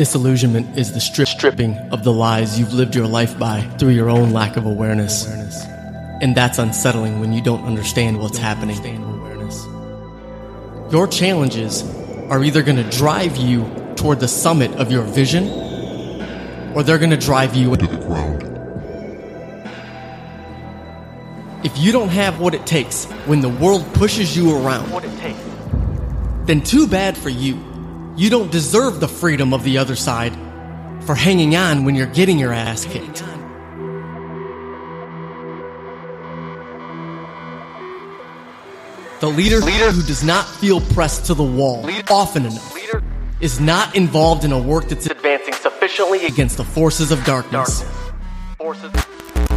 Disillusionment is the strip- stripping of the lies you've lived your life by through your own lack of awareness. And that's unsettling when you don't understand what's happening. Your challenges are either going to drive you toward the summit of your vision or they're going to drive you to the ground. If you don't have what it takes when the world pushes you around, then too bad for you. You don't deserve the freedom of the other side for hanging on when you're getting your ass kicked. The leader, who does not feel pressed to the wall often enough is not involved in a work that's advancing sufficiently against the forces of darkness. Forces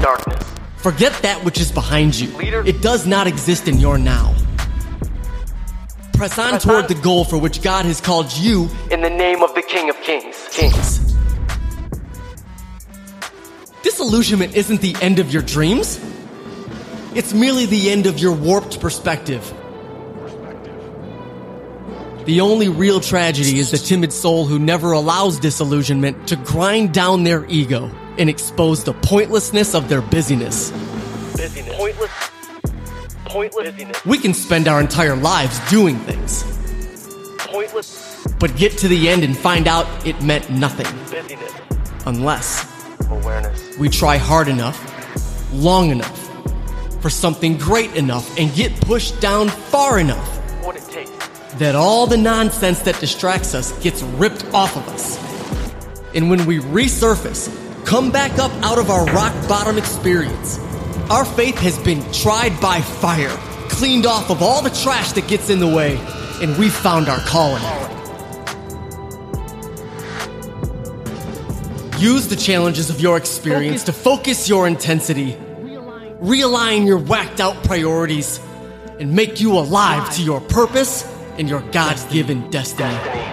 darkness. Forget that which is behind you. It does not exist in your now. Press on Press toward on. the goal for which God has called you In the name of the King of Kings. kings. Disillusionment isn't the end of your dreams. It's merely the end of your warped perspective. The only real tragedy is the timid soul who never allows disillusionment to grind down their ego and expose the pointlessness of their busyness. Busyness. Pointless. Pointless. Busyness. We can spend our entire lives doing things, Pointless. but get to the end and find out it meant nothing Busyness. unless Awareness. we try hard enough, long enough, for something great enough and get pushed down far enough What it takes. that all the nonsense that distracts us gets ripped off of us. And when we resurface, come back up out of our rock bottom experience, our faith has been tried by fire, cleaned off of all the trash that gets in the way, and we've found our calling. Use the challenges of your experience to focus your intensity, realign your whacked out priorities, and make you alive to your purpose and your God given destiny.